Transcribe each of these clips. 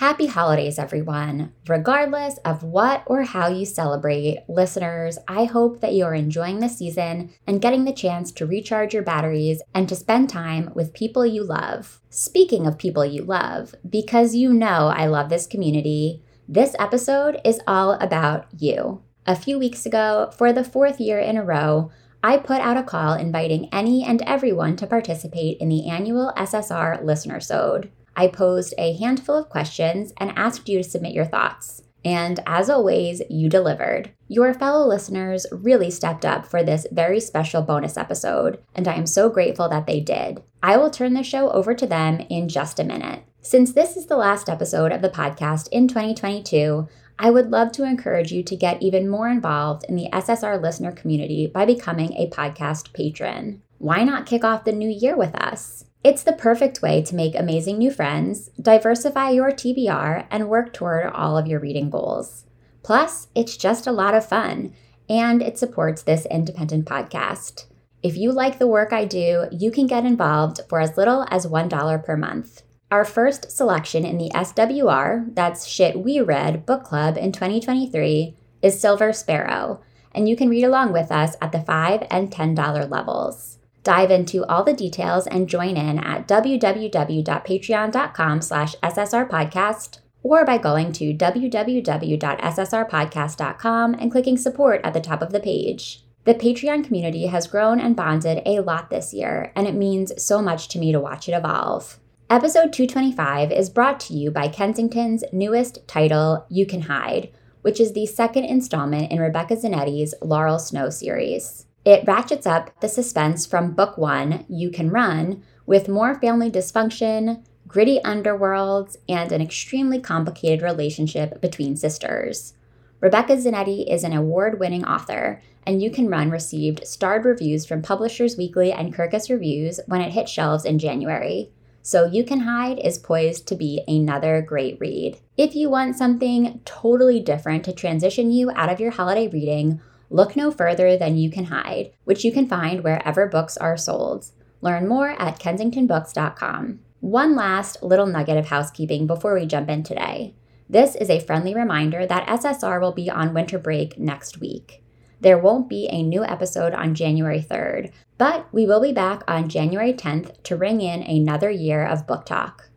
Happy holidays, everyone. Regardless of what or how you celebrate, listeners, I hope that you are enjoying the season and getting the chance to recharge your batteries and to spend time with people you love. Speaking of people you love, because you know I love this community, this episode is all about you. A few weeks ago, for the fourth year in a row, I put out a call inviting any and everyone to participate in the annual SSR Listener Sode. I posed a handful of questions and asked you to submit your thoughts. And as always, you delivered. Your fellow listeners really stepped up for this very special bonus episode, and I am so grateful that they did. I will turn the show over to them in just a minute. Since this is the last episode of the podcast in 2022, I would love to encourage you to get even more involved in the SSR listener community by becoming a podcast patron. Why not kick off the new year with us? It's the perfect way to make amazing new friends, diversify your TBR, and work toward all of your reading goals. Plus, it's just a lot of fun, and it supports this independent podcast. If you like the work I do, you can get involved for as little as $1 per month. Our first selection in the SWR, that's Shit We Read Book Club in 2023, is Silver Sparrow, and you can read along with us at the 5 and $10 levels. Dive into all the details and join in at www.patreon.com slash ssrpodcast or by going to www.ssrpodcast.com and clicking support at the top of the page. The Patreon community has grown and bonded a lot this year, and it means so much to me to watch it evolve. Episode 225 is brought to you by Kensington's newest title, You Can Hide, which is the second installment in Rebecca Zanetti's Laurel Snow series. It ratchets up the suspense from book one, You Can Run, with more family dysfunction, gritty underworlds, and an extremely complicated relationship between sisters. Rebecca Zanetti is an award winning author, and You Can Run received starred reviews from Publishers Weekly and Kirkus Reviews when it hit shelves in January. So You Can Hide is poised to be another great read. If you want something totally different to transition you out of your holiday reading, Look no further than You Can Hide, which you can find wherever books are sold. Learn more at kensingtonbooks.com. One last little nugget of housekeeping before we jump in today. This is a friendly reminder that SSR will be on winter break next week. There won't be a new episode on January 3rd, but we will be back on January 10th to ring in another year of book talk.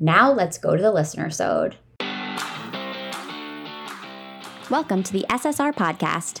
Now let's go to the listener sode. Welcome to the SSR podcast.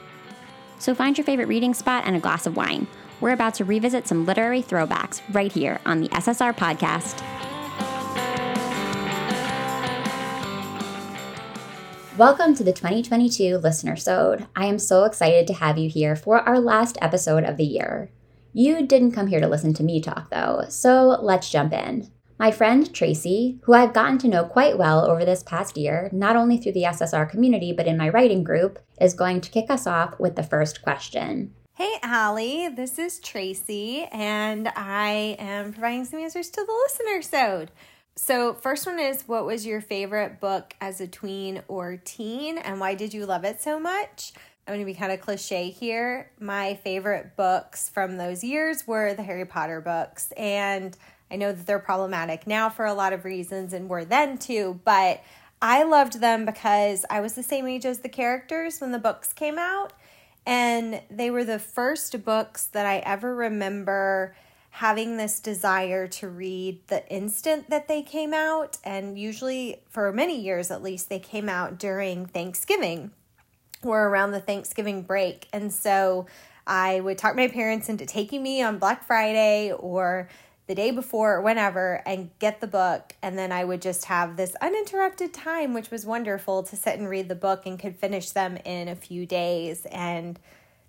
So find your favorite reading spot and a glass of wine. We're about to revisit some literary throwbacks right here on the SSR podcast. Welcome to the 2022 Listener Sode. I am so excited to have you here for our last episode of the year. You didn't come here to listen to me talk though, so let's jump in. My friend Tracey, who I've gotten to know quite well over this past year, not only through the SSR community but in my writing group, is going to kick us off with the first question. Hey, Allie, this is Tracey, and I am providing some answers to the listener sode. So, first one is what was your favorite book as a tween or teen, and why did you love it so much? I'm going to be kind of cliche here. My favorite books from those years were the Harry Potter books, and I know that they're problematic now for a lot of reasons and were then too, but I loved them because I was the same age as the characters when the books came out. And they were the first books that I ever remember having this desire to read the instant that they came out. And usually, for many years at least, they came out during Thanksgiving or around the Thanksgiving break. And so I would talk my parents into taking me on Black Friday or the day before or whenever and get the book and then I would just have this uninterrupted time which was wonderful to sit and read the book and could finish them in a few days and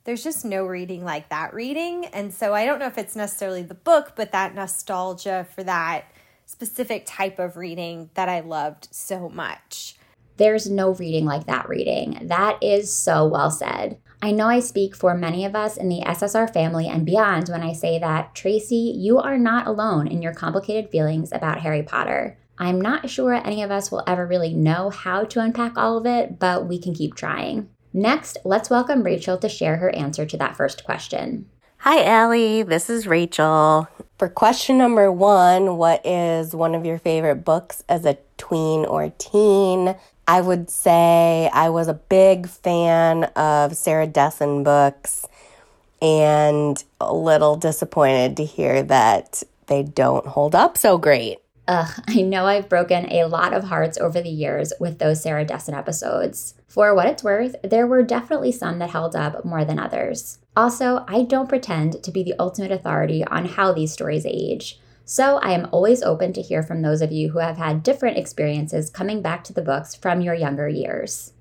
there's just no reading like that reading and so I don't know if it's necessarily the book but that nostalgia for that specific type of reading that I loved so much. There's no reading like that reading. That is so well said. I know I speak for many of us in the SSR family and beyond when I say that, Tracey, you are not alone in your complicated feelings about Harry Potter. I'm not sure any of us will ever really know how to unpack all of it, but we can keep trying. Next, let's welcome Rachel to share her answer to that first question. Hi, Allie. This is Rachel. For question number one, what is one of your favorite books as a tween or teen? I would say I was a big fan of Sarah Dessen books and a little disappointed to hear that they don't hold up so great. Ugh, I know I've broken a lot of hearts over the years with those Sarah Dessen episodes. For what it's worth, there were definitely some that held up more than others. Also, I don't pretend to be the ultimate authority on how these stories age. So I am always open to hear from those of you who have had different experiences coming back to the books from your younger years.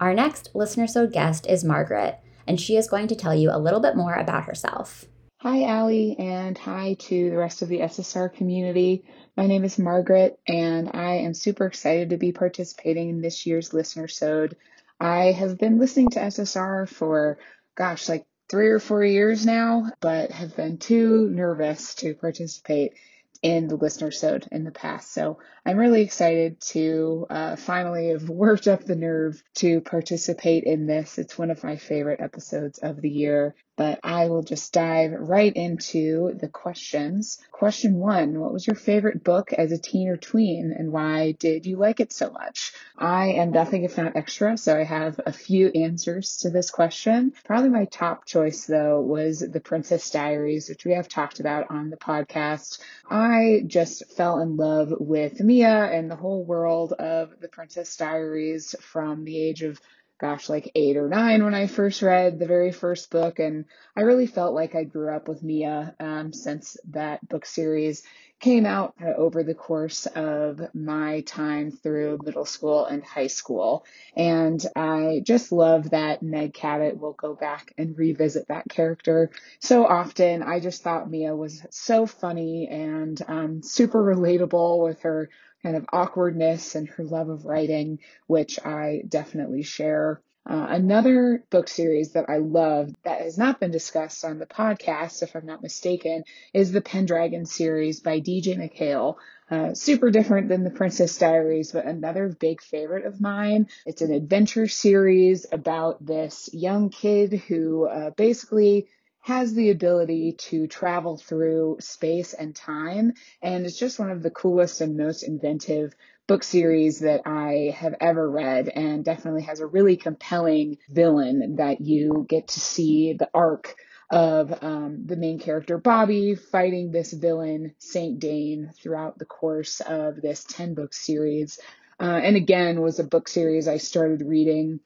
Our next listener so guest is Margaret, and she is going to tell you a little bit more about herself. Hi, Allie, and hi to the rest of the SSR community. My name is Margaret, and I am super excited to be participating in this year's Listener Sode. I have been listening to SSR for, gosh, like three or four years now, but have been too nervous to participate in the listener sode in the past. So I'm really excited to uh, finally have worked up the nerve to participate in this. It's one of my favorite episodes of the year, but I will just dive right into the questions. Question one What was your favorite book as a teen or tween, and why did you like it so much? I am nothing if not extra, so I have a few answers to this question. Probably my top choice, though, was The Princess Diaries, which we have talked about on the podcast. I just fell in love with Mia and the whole world of The Princess Diaries from the age of gosh, like eight or nine when I first read the very first book. And I really felt like I grew up with Mia um, since that book series came out uh, over the course of my time through middle school and high school. And I just love that Meg Cabot will go back and revisit that character so often. I just thought Mia was so funny and um, super relatable with her kind of awkwardness and her love of writing, which I definitely share. Uh, another book series that I love that has not been discussed on the podcast, if I'm not mistaken, is the Pendragon series by DJ MacHale. Uh, super different than the Princess Diaries, but another big favorite of mine. It's an adventure series about this young kid who uh, basically has the ability to travel through space and time. And it's just one of the coolest and most inventive book series that I have ever read and definitely has a really compelling villain that you get to see the arc of um, the main character Bobby fighting this villain Saint Dane throughout the course of this 10 book series. Uh, and again was a book series I started reading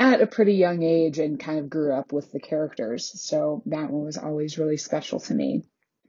at a pretty young age and kind of grew up with the characters. So that one was always really special to me.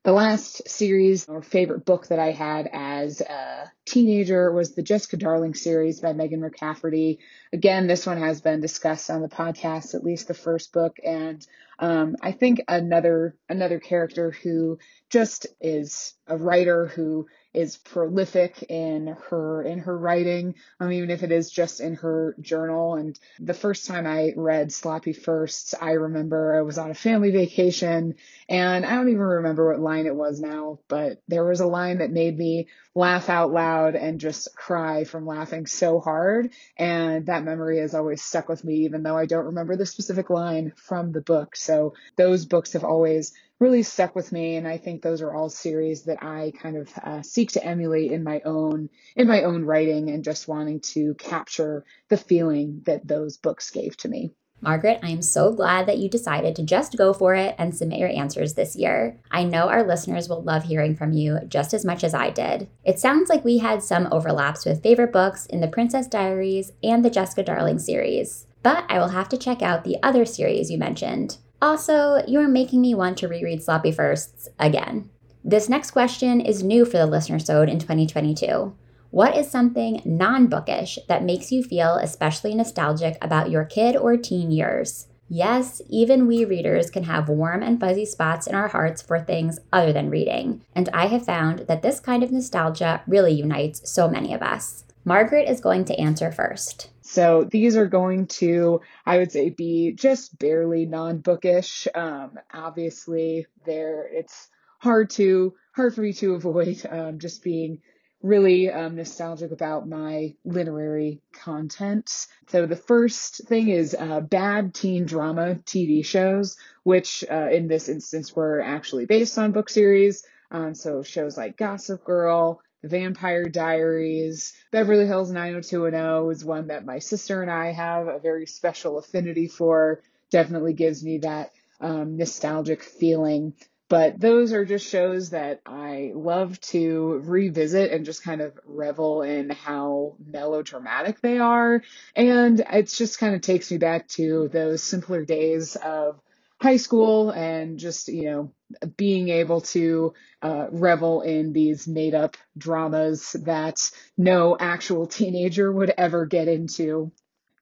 The last series or favorite book that I had as a teenager was the Jessica Darling series by Megan McCafferty. Again, this one has been discussed on the podcast, at least the first book, and um, I think another another character who just is a writer who is prolific in her in her writing, um, even if it is just in her journal. And the first time I read Sloppy Firsts, I remember I was on a family vacation, and I don't even remember what line it was now, but there was a line that made me laugh out loud and just cry from laughing so hard. And that memory has always stuck with me, even though I don't remember the specific line from the book. So those books have always really stuck with me and i think those are all series that i kind of uh, seek to emulate in my own in my own writing and just wanting to capture the feeling that those books gave to me Margaret, I am so glad that you decided to just go for it and submit your answers this year. I know our listeners will love hearing from you just as much as I did. It sounds like we had some overlaps with favorite books in the Princess Diaries and the Jessica Darling series, but I will have to check out the other series you mentioned. Also, you're making me want to reread Sloppy Firsts again. This next question is new for the listener sode in 2022. What is something non bookish that makes you feel especially nostalgic about your kid or teen years? Yes, even we readers can have warm and fuzzy spots in our hearts for things other than reading, and I have found that this kind of nostalgia really unites so many of us. Margaret is going to answer first. So these are going to, I would say, be just barely non-bookish. Um, obviously, there it's hard to hard for me to avoid um, just being really um, nostalgic about my literary content. So the first thing is uh, bad teen drama TV shows, which uh, in this instance were actually based on book series. Um, so shows like Gossip Girl, The Vampire Diaries, Beverly Hills 90210 is one that my sister and I have a very special affinity for. Definitely gives me that um, nostalgic feeling. But those are just shows that I love to revisit and just kind of revel in how melodramatic they are. And it just kind of takes me back to those simpler days of high school and just, you know, being able to uh, revel in these made up dramas that no actual teenager would ever get into.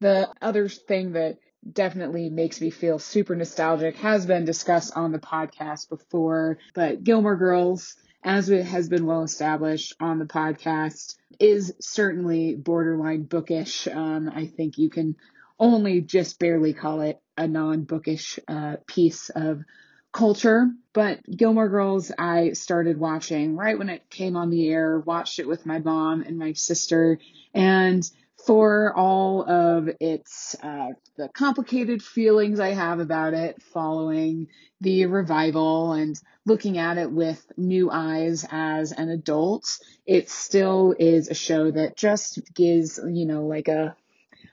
The other thing that definitely makes me feel super nostalgic, has been discussed on the podcast before, but Gilmore Girls, as it has been well established on the podcast, is certainly borderline bookish. Um, I think you can only just barely call it a non bookish uh, piece of culture. But Gilmore Girls, I started watching right when it came on the air, watched it with my mom and my sister, and for all of its uh, the complicated feelings I have about it following the revival and looking at it with new eyes as an adult, it still is a show that just gives you know like a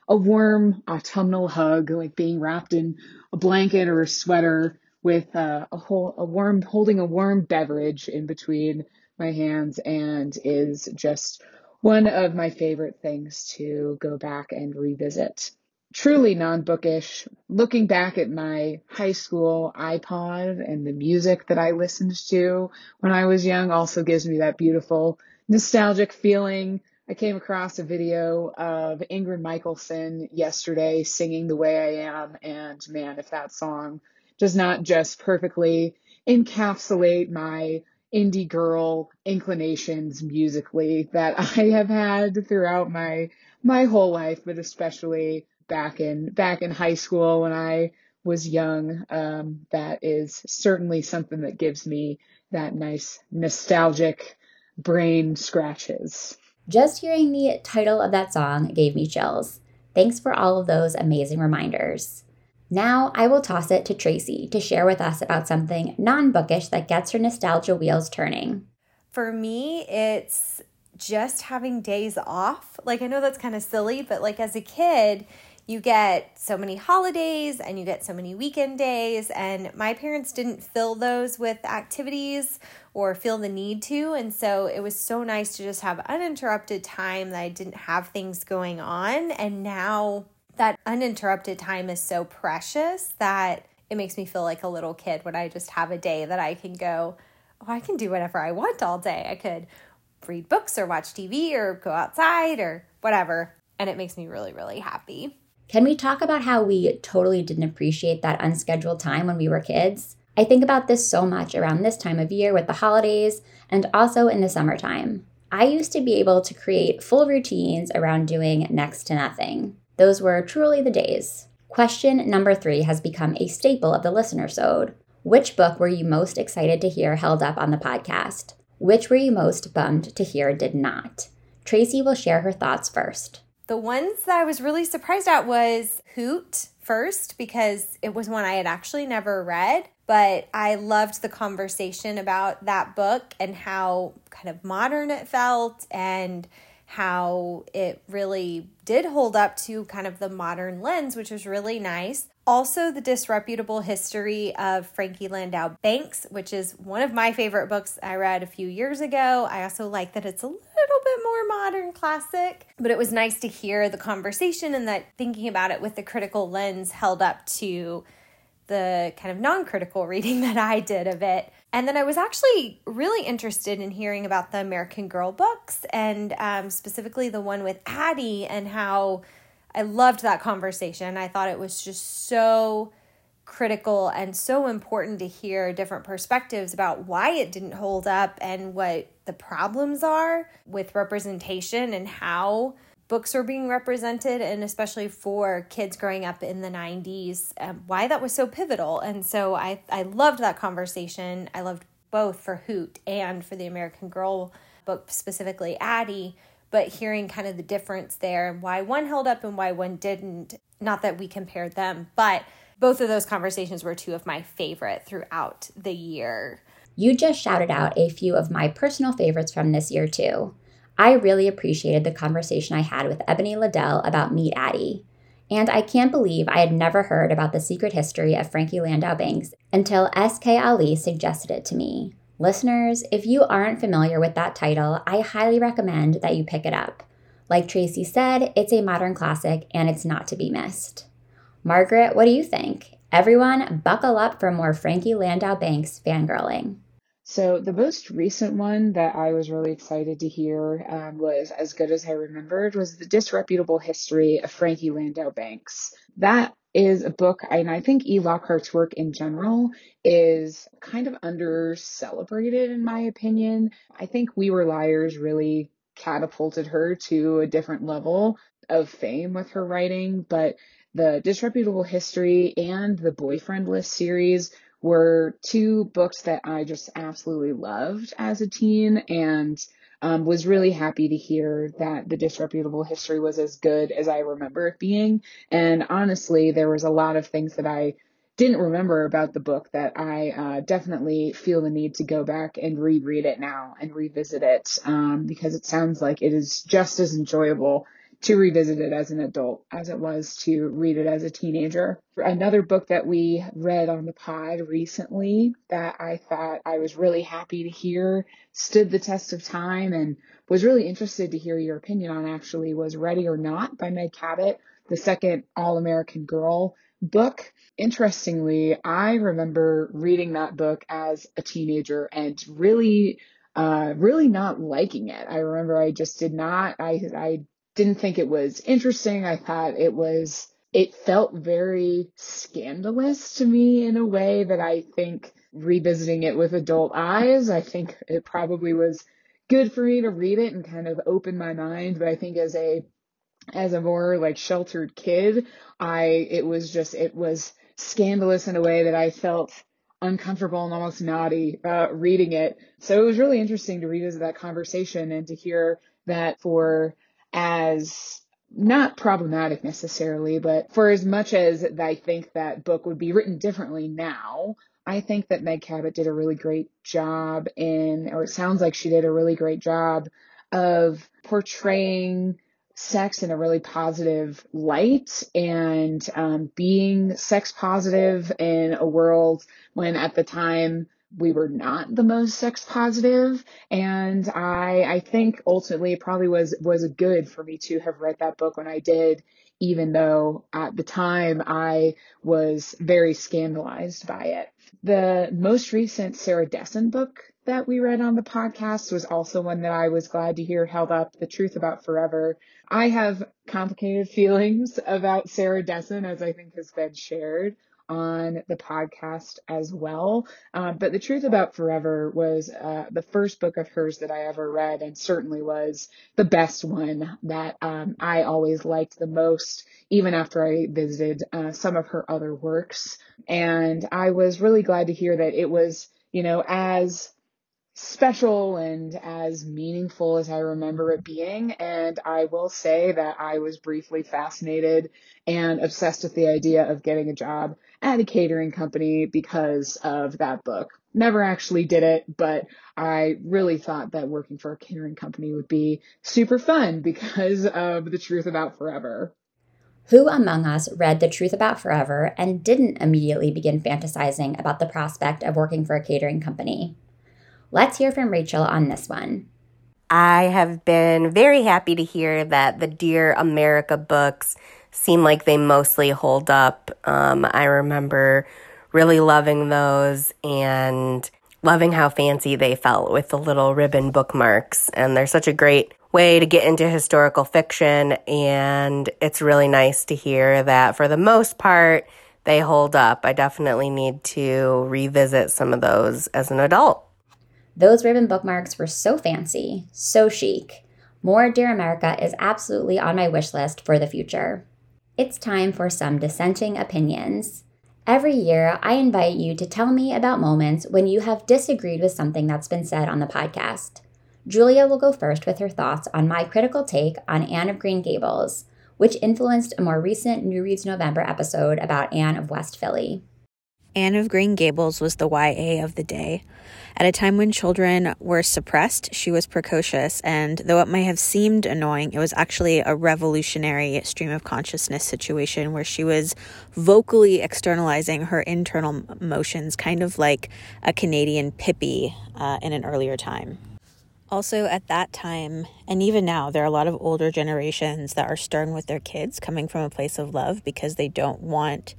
a warm autumnal hug, like being wrapped in a blanket or a sweater with uh, a whole a warm holding a warm beverage in between my hands and is just one of my favorite things to go back and revisit. Truly non bookish. Looking back at my high school iPod and the music that I listened to when I was young also gives me that beautiful nostalgic feeling. I came across a video of Ingrid Michaelson yesterday singing The Way I Am, and man, if that song does not just perfectly encapsulate my indie girl inclinations musically that I have had throughout my my whole life, but especially back in back in high school when I was young. Um, that is certainly something that gives me that nice nostalgic brain scratches. Just hearing the title of that song gave me chills. Thanks for all of those amazing reminders. Now I will toss it to Tracey to share with us about something non bookish that gets her nostalgia wheels turning. For me, it's just having days off. Like, I know that's kind of silly, but like as a kid, you get so many holidays and you get so many weekend days. And my parents didn't fill those with activities or feel the need to. And so it was so nice to just have uninterrupted time that I didn't have things going on. And now that uninterrupted time is so precious that it makes me feel like a little kid when I just have a day that I can go, oh, I can do whatever I want all day. I could read books or watch TV or go outside or whatever. And it makes me really, really happy. Can we talk about how we totally didn't appreciate that unscheduled time when we were kids? I think about this so much around this time of year with the holidays and also in the summertime. I used to be able to create full routines around doing next to nothing. Those were truly the days. Question number three has become a staple of the listener sode. Which book were you most excited to hear held up on the podcast? Which were you most bummed to hear did not? Tracey will share her thoughts first. The ones that I was really surprised at was Hoot first because it was one I had actually never read, but I loved the conversation about that book and how kind of modern it felt and how it really did hold up to kind of the modern lens, which was really nice. Also, the disreputable history of Frankie Landau Banks, which is one of my favorite books I read a few years ago. I also like that it's a little bit more modern classic, but it was nice to hear the conversation and that thinking about it with the critical lens held up to the kind of non critical reading that I did of it. And then I was actually really interested in hearing about the American Girl books and um, specifically the one with Addie and how I loved that conversation. I thought it was just so critical and so important to hear different perspectives about why it didn't hold up and what the problems are with representation and how books were being represented and especially for kids growing up in the 90s um, why that was so pivotal. And so I, I loved that conversation. I loved both for hoot and for the american girl book specifically addie but hearing kind of the difference there and why one held up and why one didn't not that we compared them but both of those conversations were two of my favorite throughout the year. You just shouted out a few of my personal favorites from this year too I really appreciated the conversation I had with Ebony Liddell about Meet Addie. And I can't believe I had never heard about the secret history of Frankie Landau Banks until S.K. Ali suggested it to me. Listeners, if you aren't familiar with that title, I highly recommend that you pick it up. Like Tracey said, it's a modern classic and it's not to be missed. Margaret, what do you think? Everyone, buckle up for more Frankie Landau Banks fangirling. So the most recent one that I was really excited to hear um, was as good as I remembered was the disreputable history of Frankie Landau Banks. That is a book, and I think E. Lockhart's work in general is kind of under celebrated in my opinion. I think We Were Liars really catapulted her to a different level of fame with her writing, but the disreputable history and the boyfriend list series were two books that I just absolutely loved as a teen and um, was really happy to hear that the disreputable history was as good as I remember it being. And honestly, there was a lot of things that I didn't remember about the book that I uh, definitely feel the need to go back and reread it now and revisit it um, because it sounds like it is just as enjoyable to revisit it as an adult as it was to read it as a teenager. Another book that we read on the pod recently that I thought I was really happy to hear stood the test of time and was really interested to hear your opinion on actually was Ready or Not by Meg Cabot, the second All American Girl book. Interestingly, I remember reading that book as a teenager and really uh, really not liking it. I remember I just did not, I, I didn't think it was interesting. I thought it was, it felt very scandalous to me in a way that I think revisiting it with adult eyes, I think it probably was good for me to read it and kind of open my mind. But I think as a, as a more like sheltered kid, I, it was just, it was scandalous in a way that I felt uncomfortable and almost naughty uh, reading it. So it was really interesting to revisit that conversation and to hear that for as not problematic necessarily, but for as much as I think that book would be written differently now, I think that Meg Cabot did a really great job in, or it sounds like she did a really great job of portraying sex in a really positive light and um, being sex positive in a world when at the time we were not the most sex positive and i i think ultimately it probably was was good for me to have read that book when i did even though at the time i was very scandalized by it the most recent sarah dessen book that we read on the podcast was also one that I was glad to hear held up The Truth About Forever. I have complicated feelings about Sarah Dessen, as I think has been shared on the podcast as well. Uh, but The Truth About Forever was uh, the first book of hers that I ever read and certainly was the best one that um, I always liked the most, even after I visited uh, some of her other works. And I was really glad to hear that it was, you know, as special and as meaningful as I remember it being. And I will say that I was briefly fascinated and obsessed with the idea of getting a job at a catering company because of that book. Never actually did it, but I really thought that working for a catering company would be super fun because of the truth about forever. Who among us read The Truth About Forever and didn't immediately begin fantasizing about the prospect of working for a catering company? Let's hear from Rachel on this one. I have been very happy to hear that the Dear America books seem like they mostly hold up. Um, I remember really loving those and loving how fancy they felt with the little ribbon bookmarks. And they're such a great way to get into historical fiction. And it's really nice to hear that for the most part, they hold up. I definitely need to revisit some of those as an adult. Those ribbon bookmarks were so fancy, so chic. More Dear America is absolutely on my wish list for the future. It's time for some dissenting opinions. Every year, I invite you to tell me about moments when you have disagreed with something that's been said on the podcast. Julia will go first with her thoughts on my critical take on Anne of Green Gables, which influenced a more recent New Reads November episode about Anne of West Philly. Anne of Green Gables was the YA of the day. At a time when children were suppressed, she was precocious, and though it may have seemed annoying, it was actually a revolutionary stream of consciousness situation where she was vocally externalizing her internal emotions, kind of like a Canadian Pippi uh, in an earlier time. Also, at that time, and even now, there are a lot of older generations that are stern with their kids coming from a place of love because they don't want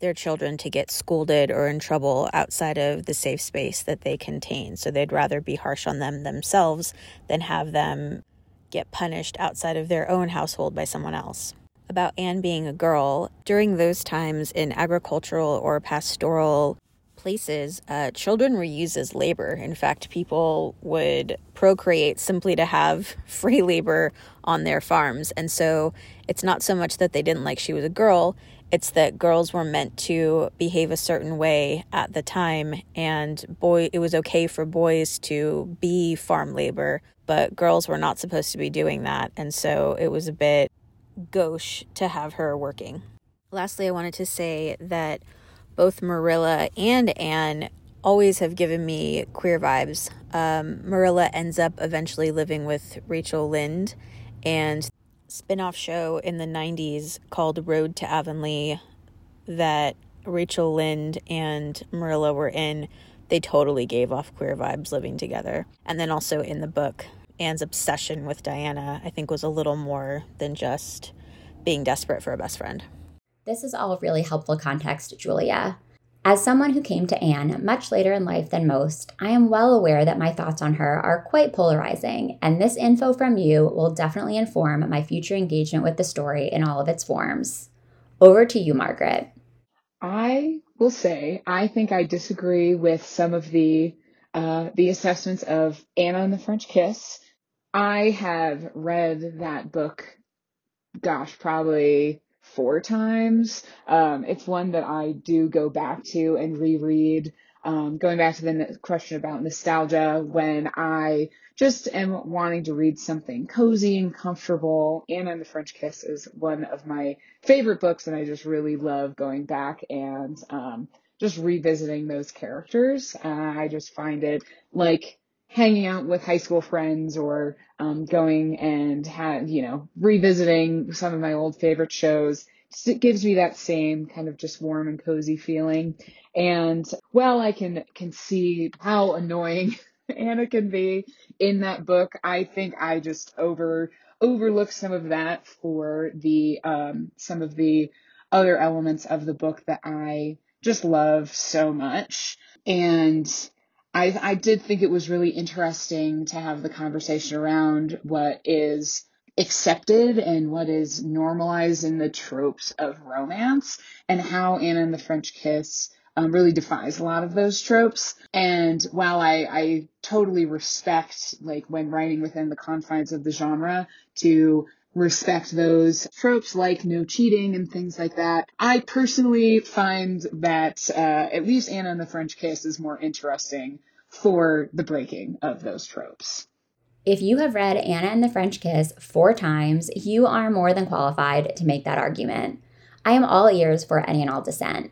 their children to get scolded or in trouble outside of the safe space that they contain. So they'd rather be harsh on them themselves than have them get punished outside of their own household by someone else. About Anne being a girl, during those times in agricultural or pastoral places, uh, children were used as labor. In fact, people would procreate simply to have free labor on their farms. And so it's not so much that they didn't like she was a girl, it's that girls were meant to behave a certain way at the time and boy it was okay for boys to be farm labor but girls were not supposed to be doing that and so it was a bit gauche to have her working. Lastly i wanted to say that both marilla and anne always have given me queer vibes. Um, marilla ends up eventually living with rachel lynde and spin-off show in the 90s called Road to Avonlea that Rachel Lynde and Marilla were in, they totally gave off queer vibes living together. And then also in the book, Anne's obsession with Diana, I think, was a little more than just being desperate for a best friend. This is all really helpful context, Julia. As someone who came to Anne much later in life than most, I am well aware that my thoughts on her are quite polarizing, and this info from you will definitely inform my future engagement with the story in all of its forms. Over to you, Margaret. I will say I think I disagree with some of the uh, the assessments of Anna and the French Kiss. I have read that book, gosh, probably four times. Um, it's one that I do go back to and reread. Um, going back to the question about nostalgia, when I just am wanting to read something cozy and comfortable, Anna and the French Kiss is one of my favorite books, and I just really love going back and um, just revisiting those characters. Uh, I just find it like hanging out with high school friends or um, going and have you know revisiting some of my old favorite shows. It gives me that same kind of just warm and cozy feeling. And well i can can see how annoying anna can be in that book. I think i just over overlook some of that for the um some of the other elements of the book that i just love so much. And I, I did think it was really interesting to have the conversation around what is accepted and what is normalized in the tropes of romance and how Anna and the French Kiss um, really defies a lot of those tropes. And while I, I totally respect, like, when writing within the confines of the genre, to respect those tropes like no cheating and things like that. I personally find that uh, at least Anna and the French Kiss is more interesting for the breaking of those tropes. If you have read Anna and the French Kiss four times, you are more than qualified to make that argument. I am all ears for any and all dissent.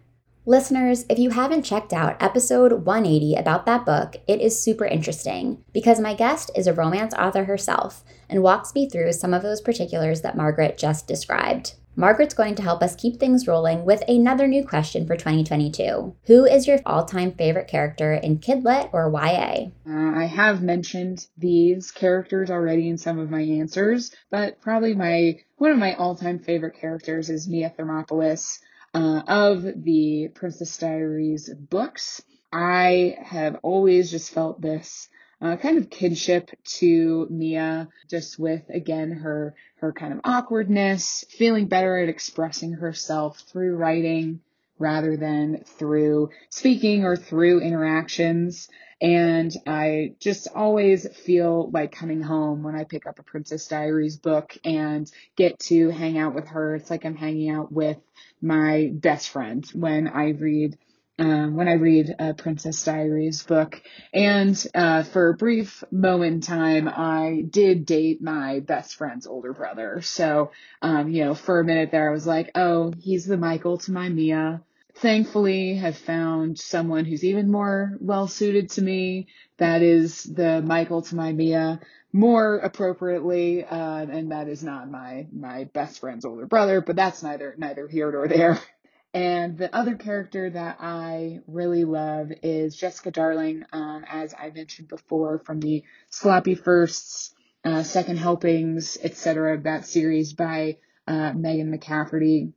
Listeners, if you haven't checked out episode 180 about that book, it is super interesting because my guest is a romance author herself and walks me through some of those particulars that Margaret just described. Margaret's going to help us keep things rolling with another new question for 2022. Who is your all time favorite character in Kidlit or YA? Uh, I have mentioned these characters already in some of my answers, but probably my one of my all time favorite characters is Mia Thermopolis uh, of the Princess Diaries books. I have always just felt this uh, kind of kinship to Mia, just with again her her kind of awkwardness, feeling better at expressing herself through writing, rather than through speaking or through interactions. And I just always feel like coming home when I pick up a Princess Diaries book and get to hang out with her. It's like I'm hanging out with my best friend when I read um, when I read a Princess Diaries book. And uh, for a brief moment in time, I did date my best friend's older brother. So, um, you know, for a minute there, I was like, oh, he's the Michael to my Mia. Thankfully, have found someone who's even more well suited to me. That is the Michael to my Mia more appropriately, uh, and that is not my my best friend's older brother, but that's neither neither here nor there. And the other character that I really love is Jessica Darling, um, as I mentioned before, from the Sloppy Firsts, uh, Second Helpings, etc. That series by uh, Megan McCafferty.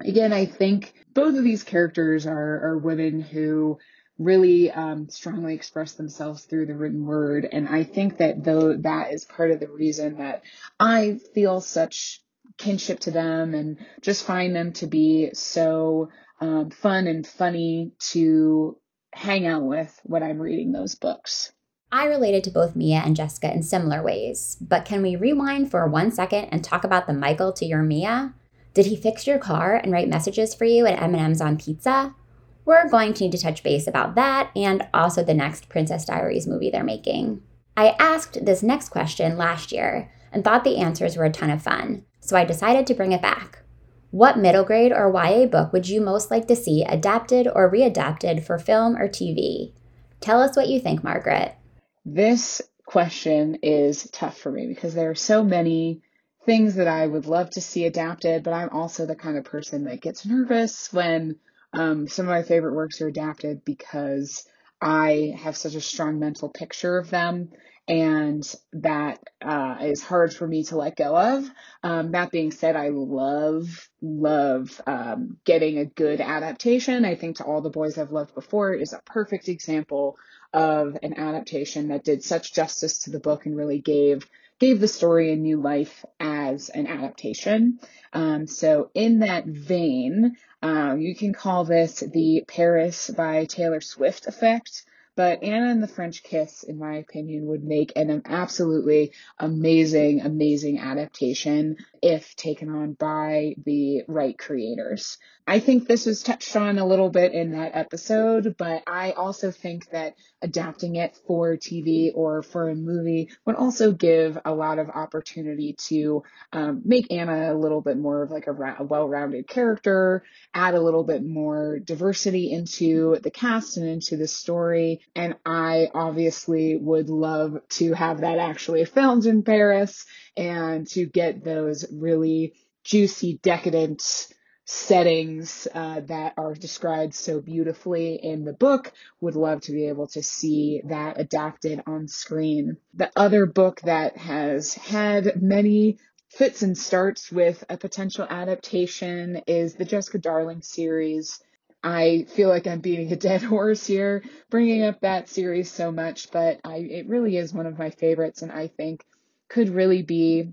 Again, I think both of these characters are, are women who really um, strongly express themselves through the written word, and I think that though that is part of the reason that I feel such kinship to them and just find them to be so um, fun and funny to hang out with when I'm reading those books. I related to both Mia and Jessica in similar ways, but can we rewind for one second and talk about the Michael to your Mia? Did he fix your car and write messages for you at M&M's on pizza? We're going to need to touch base about that and also the next Princess Diaries movie they're making. I asked this next question last year and thought the answers were a ton of fun so I decided to bring it back. What middle grade or YA book would you most like to see adapted or readapted for film or TV? Tell us what you think, Margaret. This question is tough for me because there are so many things that I would love to see adapted, but I'm also the kind of person that gets nervous when um, some of my favorite works are adapted because I have such a strong mental picture of them and that uh, is hard for me to let go of. Um, that being said, I love, love um, getting a good adaptation. I think To All the Boys I've Loved Before is a perfect example of an adaptation that did such justice to the book and really gave gave the story a new life as an adaptation. Um, so in that vein, um, you can call this the Paris by Taylor Swift effect. But Anna and the French Kiss, in my opinion, would make an absolutely amazing, amazing adaptation if taken on by the right creators. I think this was touched on a little bit in that episode, but I also think that adapting it for TV or for a movie would also give a lot of opportunity to um, make Anna a little bit more of like a, ra- a well-rounded character, add a little bit more diversity into the cast and into the story. And I obviously would love to have that actually filmed in Paris and to get those really juicy, decadent settings uh, that are described so beautifully in the book. Would love to be able to see that adapted on screen. The other book that has had many fits and starts with a potential adaptation is the Jessica Darling series. I feel like I'm beating a dead horse here, bringing up that series so much, but I, it really is one of my favorites, and I think could really be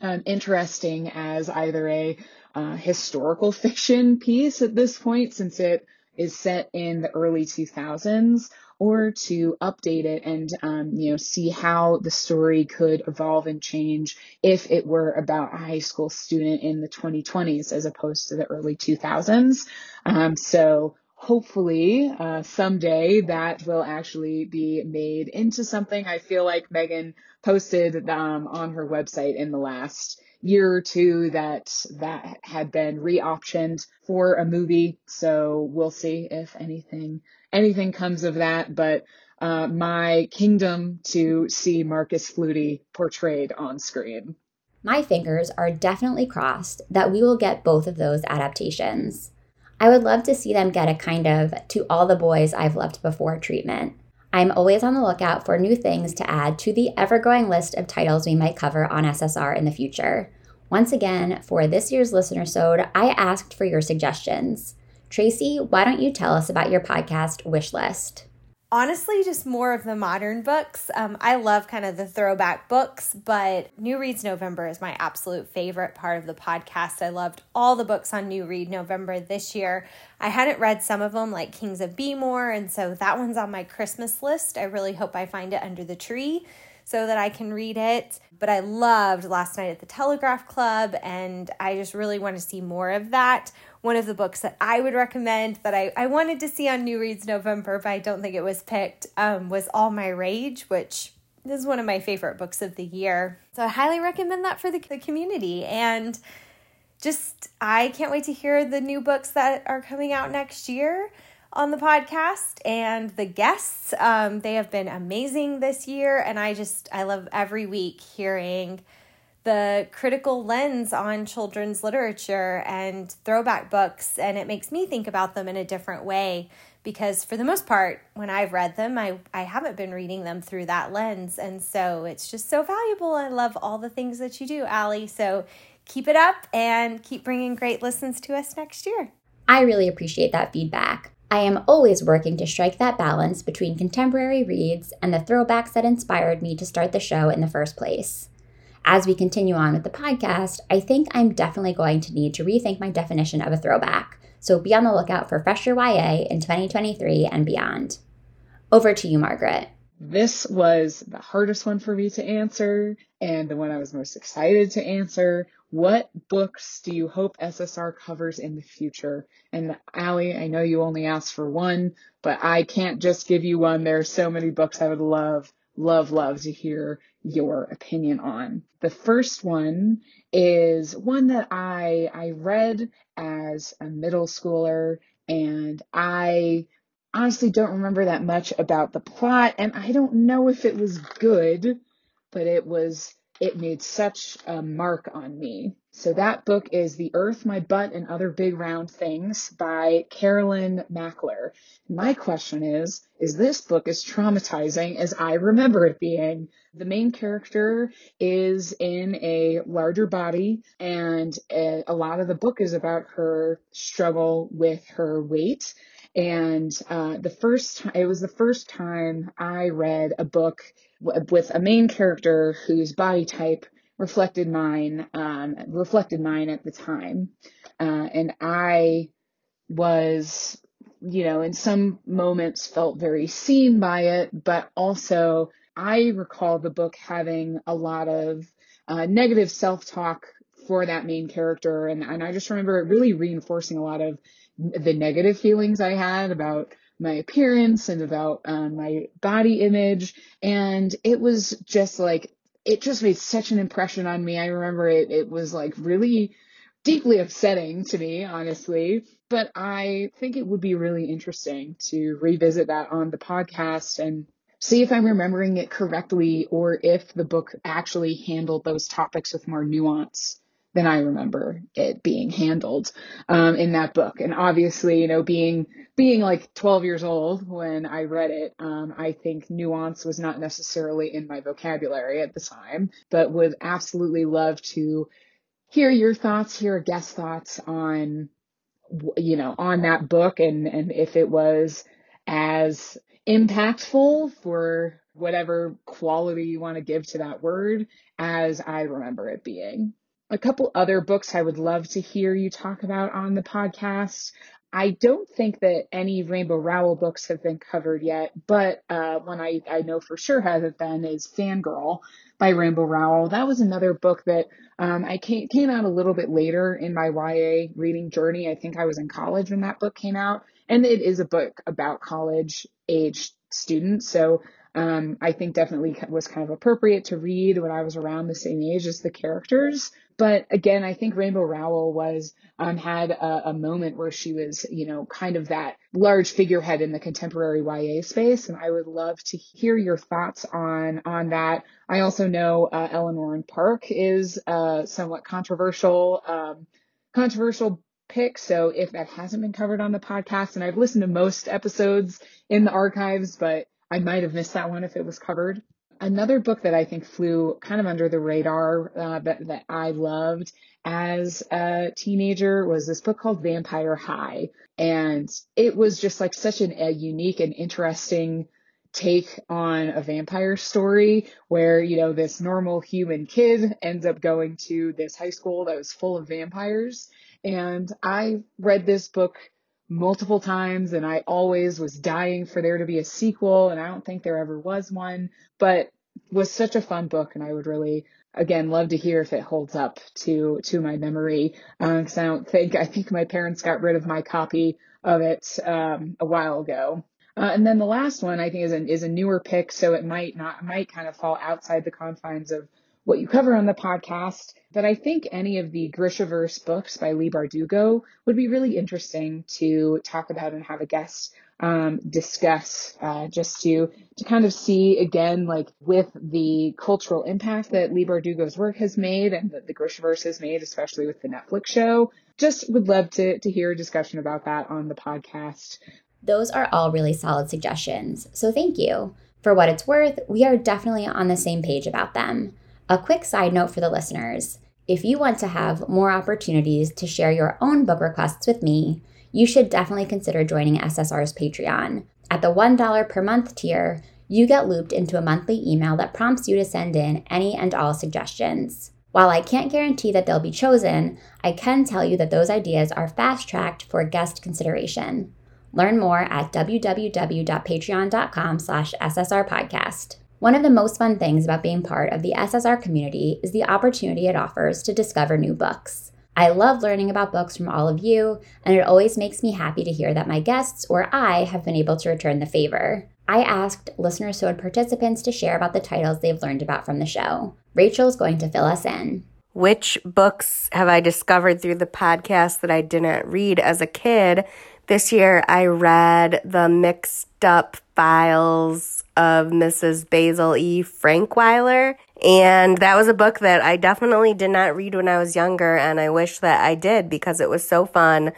um, interesting as either a uh, historical fiction piece at this point, since it is set in the early 2000s, or to update it and um, you know see how the story could evolve and change if it were about a high school student in the 2020s as opposed to the early 2000s. Um, so hopefully uh, someday that will actually be made into something. I feel like Megan posted um, on her website in the last year or two that that had been re-optioned for a movie. So we'll see if anything anything comes of that. But uh, my kingdom to see Marcus Flutie portrayed on screen. My fingers are definitely crossed that we will get both of those adaptations. I would love to see them get a kind of to all the boys I've loved before treatment. I'm always on the lookout for new things to add to the ever growing list of titles we might cover on SSR in the future. Once again, for this year's listener sode, I asked for your suggestions. Tracey, why don't you tell us about your podcast wish list? honestly just more of the modern books. Um, I love kind of the throwback books, but New Reads November is my absolute favorite part of the podcast. I loved all the books on New Read November this year. I hadn't read some of them, like Kings of Bmore, and so that one's on my Christmas list. I really hope I find it under the tree so that I can read it. But I loved Last Night at the Telegraph Club, and I just really want to see more of that. One of the books that I would recommend that I, I wanted to see on New Reads November, but I don't think it was picked, um, was All My Rage, which is one of my favorite books of the year. So I highly recommend that for the, the community. And just, I can't wait to hear the new books that are coming out next year on the podcast and the guests. Um, they have been amazing this year, and I just I love every week hearing the critical lens on children's literature and throwback books, and it makes me think about them in a different way. Because for the most part, when I've read them, I, I haven't been reading them through that lens. And so it's just so valuable. I love all the things that you do, Allie. So keep it up and keep bringing great listens to us next year. I really appreciate that feedback. I am always working to strike that balance between contemporary reads and the throwbacks that inspired me to start the show in the first place. As we continue on with the podcast, I think I'm definitely going to need to rethink my definition of a throwback, so be on the lookout for fresher YA in 2023 and beyond. Over to you, Margaret. This was the hardest one for me to answer and the one I was most excited to answer what books do you hope SSR covers in the future? And Allie, I know you only asked for one, but I can't just give you one. There are so many books I would love, love, love to hear your opinion on. The first one is one that I, I read as a middle schooler and I honestly don't remember that much about the plot and I don't know if it was good, but it was it made such a mark on me. So that book is The Earth, My Butt, and Other Big Round Things by Carolyn Mackler. My question is, is this book as traumatizing as I remember it being? The main character is in a larger body and a, lot of the book is about her struggle with her weight. And uh, the first, it was the first time I read a book with a main character whose body type reflected mine, um, reflected mine at the time. Uh, and I was, you know, in some moments felt very seen by it, but also I recall the book having a lot of uh, negative self-talk for that main character. And, and I just remember it really reinforcing a lot of the negative feelings I had about my appearance and about um, my body image. And it was just like, it just made such an impression on me. I remember it, it was like really deeply upsetting to me, honestly. But I think it would be really interesting to revisit that on the podcast and see if I'm remembering it correctly or if the book actually handled those topics with more nuance than I remember it being handled um, in that book. And obviously, you know, being being like 12 years old when I read it, um, I think nuance was not necessarily in my vocabulary at the time, but would absolutely love to hear your thoughts, hear guest thoughts on, you know, on that book and and if it was as impactful for whatever quality you want to give to that word as I remember it being a couple other books I would love to hear you talk about on the podcast. I don't think that any Rainbow Rowell books have been covered yet, but uh, one I, I know for sure hasn't been is Fangirl by Rainbow Rowell. That was another book that um, I came, came out a little bit later in my YA reading journey. I think I was in college when that book came out, and it is a book about college age students. So um, I think definitely was kind of appropriate to read when I was around the same age as the characters. But again, I think Rainbow Rowell was um, had a, a, moment where she was, you know, kind of that large figurehead in the contemporary YA space, and I would love to hear your thoughts on on that. I also know uh, Eleanor and Park is a somewhat controversial um, controversial pick. So if that hasn't been covered on the podcast, and I've listened to most episodes in the archives, but I might have missed that one if it was covered. Another book that I think flew kind of under the radar uh, that, that I loved as a teenager was this book called Vampire High. And it was just like such an, a unique and interesting take on a vampire story where, you know, this normal human kid ends up going to this high school that was full of vampires. And I read this book multiple times and I always was dying for there to be a sequel and I don't think there ever was one, but was such a fun book and I would really again love to hear if it holds up to to my memory because uh, I don't think I think my parents got rid of my copy of it um, a while ago. Uh, and then the last one I think is a is a newer pick, so it might not might kind of fall outside the confines of what you cover on the podcast. But I think any of the Grishaverse books by Leigh Bardugo would be really interesting to talk about and have a guest um, discuss, uh, just to to kind of see again, like with the cultural impact that Leigh Bardugo's work has made and that the Grishaverse has made, especially with the Netflix show. Just would love to to hear a discussion about that on the podcast. Those are all really solid suggestions, so thank you. For what it's worth, we are definitely on the same page about them. A quick side note for the listeners if you want to have more opportunities to share your own book requests with me, you should definitely consider joining SSR's Patreon. At the $1 per month tier, you get looped into a monthly email that prompts you to send in any and all suggestions. While I can't guarantee that they'll be chosen, I can tell you that those ideas are fast tracked for guest consideration. Learn more at www.patreon.com slash ssrpodcast. One of the most fun things about being part of the SSR community is the opportunity it offers to discover new books. I love learning about books from all of you, and it always makes me happy to hear that my guests or I have been able to return the favor. I asked Listenersode participants to share about the titles they've learned about from the show. Rachel's going to fill us in. Which books have I discovered through the podcast that I didn't read as a kid? This year I read the mixed up files of Mrs. Basil E. Frankweiler. And that was a book that I definitely did not read when I was younger, and I wish that I did because it was so fun.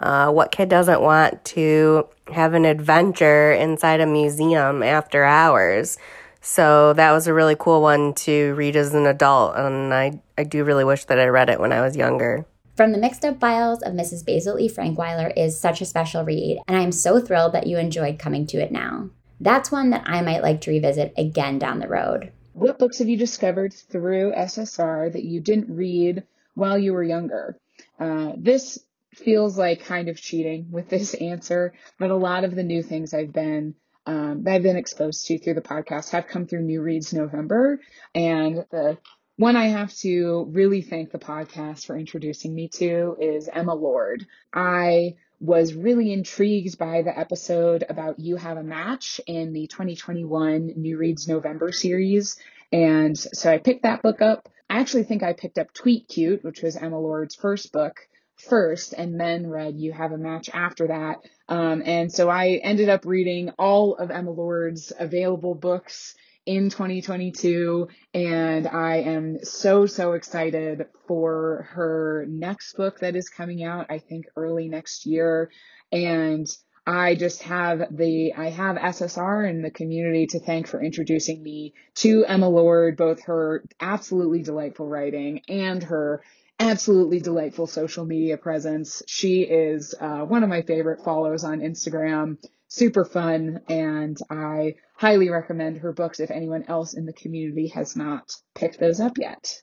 Uh, what kid doesn't want to have an adventure inside a museum after hours? So that was a really cool one to read as an adult, and I, I do really wish that I read it when I was younger. From the Mixed Up Files of Mrs. Basil E. Frankweiler is such a special read, and I am so thrilled that you enjoyed coming to it now that's one that I might like to revisit again down the road. What books have you discovered through SSR that you didn't read while you were younger? Uh, this feels like kind of cheating with this answer, but a lot of the new things I've been um, I've been exposed to through the podcast have come through New Reads November, and the one I have to really thank the podcast for introducing me to is Emma Lord. I was really intrigued by the episode about You Have a Match in the 2021 New Reads November series. And so I picked that book up. I actually think I picked up Tweet Cute, which was Emma Lord's first book first and then read You Have a Match after that. Um, and so I ended up reading all of Emma Lord's available books in 2022 and I am so so excited for her next book that is coming out I think early next year and I just have the I have SSR and the community to thank for introducing me to Emma Lord both her absolutely delightful writing and her absolutely delightful social media presence. She is uh, one of my favorite follows on Instagram super fun and I highly recommend her books if anyone else in the community has not picked those up yet.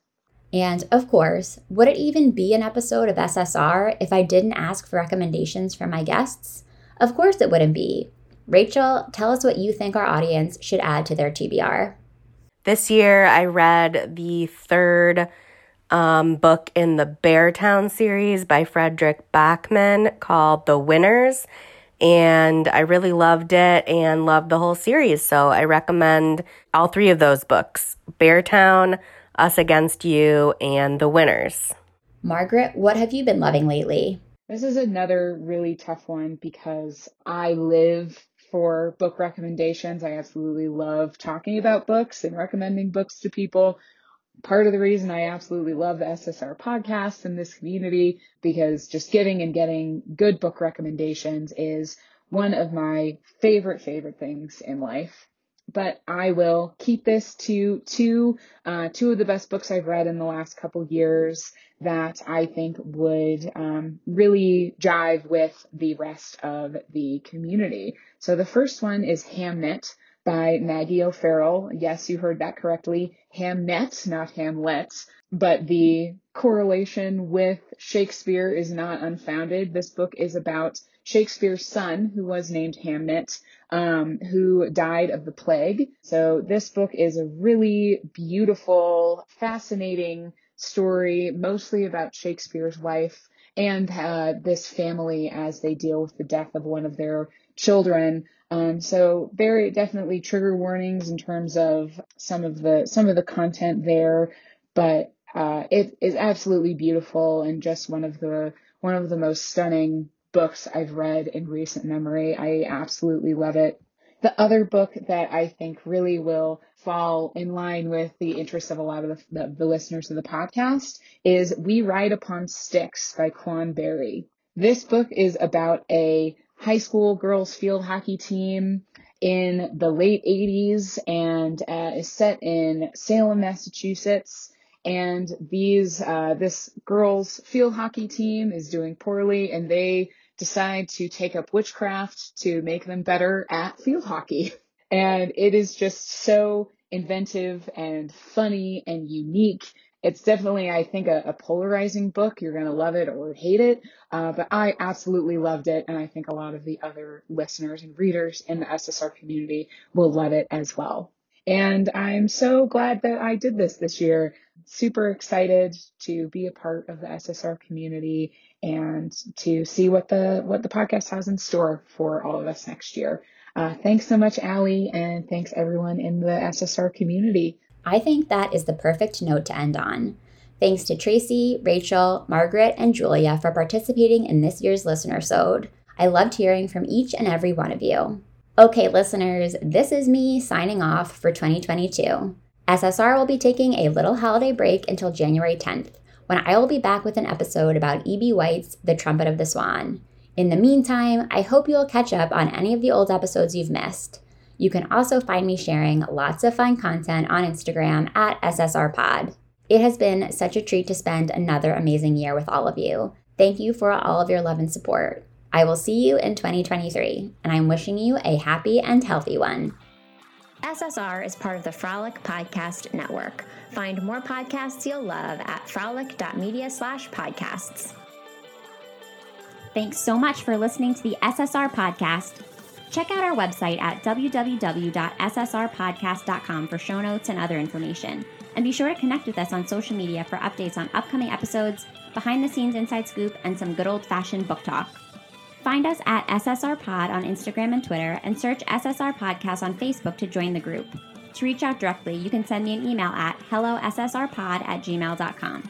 And of course, would it even be an episode of SSR if I didn't ask for recommendations from my guests? Of course it wouldn't be. Rachel, tell us what you think our audience should add to their TBR. This year, I read the third um, book in the Beartown series by Fredrik Backman called The Winners and I really loved it and loved the whole series. So I recommend all three of those books Beartown, Us Against You, and The Winners. Margaret, what have you been loving lately? This is another really tough one because I live for book recommendations. I absolutely love talking about books and recommending books to people part of the reason I absolutely love the SSR podcast and this community because just giving and getting good book recommendations is one of my favorite, favorite things in life. But I will keep this to two, uh, two of the best books I've read in the last couple years that I think would um, really jive with the rest of the community. So the first one is Hamnet by Maggie O'Farrell. Yes, you heard that correctly. Hamnet, not Hamlet. But the correlation with Shakespeare is not unfounded. This book is about Shakespeare's son, who was named Hamnet, um, who died of the plague. So this book is a really beautiful, fascinating story, mostly about Shakespeare's wife and uh, this family as they deal with the death of one of their children. Um, so very definitely trigger warnings in terms of some of the some of the content there, but uh, it is absolutely beautiful and just one of the one of the most stunning books I've read in recent memory. I absolutely love it. The other book that I think really will fall in line with the interests of a lot of the, the, the listeners of the podcast is We Ride Upon Sticks by Quan Barry. This book is about a high school girls field hockey team in the late 80s and uh, is set in Salem, Massachusetts. And these, uh, this girls field hockey team is doing poorly and they decide to take up witchcraft to make them better at field hockey. And it is just so inventive and funny and unique. It's definitely, I think, a, a polarizing book. You're going to love it or hate it. Uh, but I absolutely loved it. And I think a lot of the other listeners and readers in the SSR community will love it as well. And I'm so glad that I did this this year. Super excited to be a part of the SSR community and to see what the what the podcast has in store for all of us next year. Uh, thanks so much, Allie, and thanks everyone in the SSR community. I think that is the perfect note to end on. Thanks to Tracey, Rachel, Margaret, and Julia for participating in this year's Listenersode. I loved hearing from each and every one of you. Okay, listeners, this is me signing off for 2022. SSR will be taking a little holiday break until January 10th, when I will be back with an episode about E.B. White's The Trumpet of the Swan. In the meantime, I hope you'll catch up on any of the old episodes you've missed. You can also find me sharing lots of fun content on Instagram at SSRPod. It has been such a treat to spend another amazing year with all of you. Thank you for all of your love and support. I will see you in 2023, and I'm wishing you a happy and healthy one. SSR is part of the Frolic Podcast Network. Find more podcasts you'll love at frolic.media slash podcasts. Thanks so much for listening to the SSR Podcast. Check out our website at www.ssrpodcast.com for show notes and other information. And be sure to connect with us on social media for updates on upcoming episodes, behind the scenes inside scoop, and some good old fashioned book talk. Find us at SSR Pod on Instagram and Twitter, and search SSR Podcast on Facebook to join the group. To reach out directly, you can send me an email at hellossrpod at gmail.com.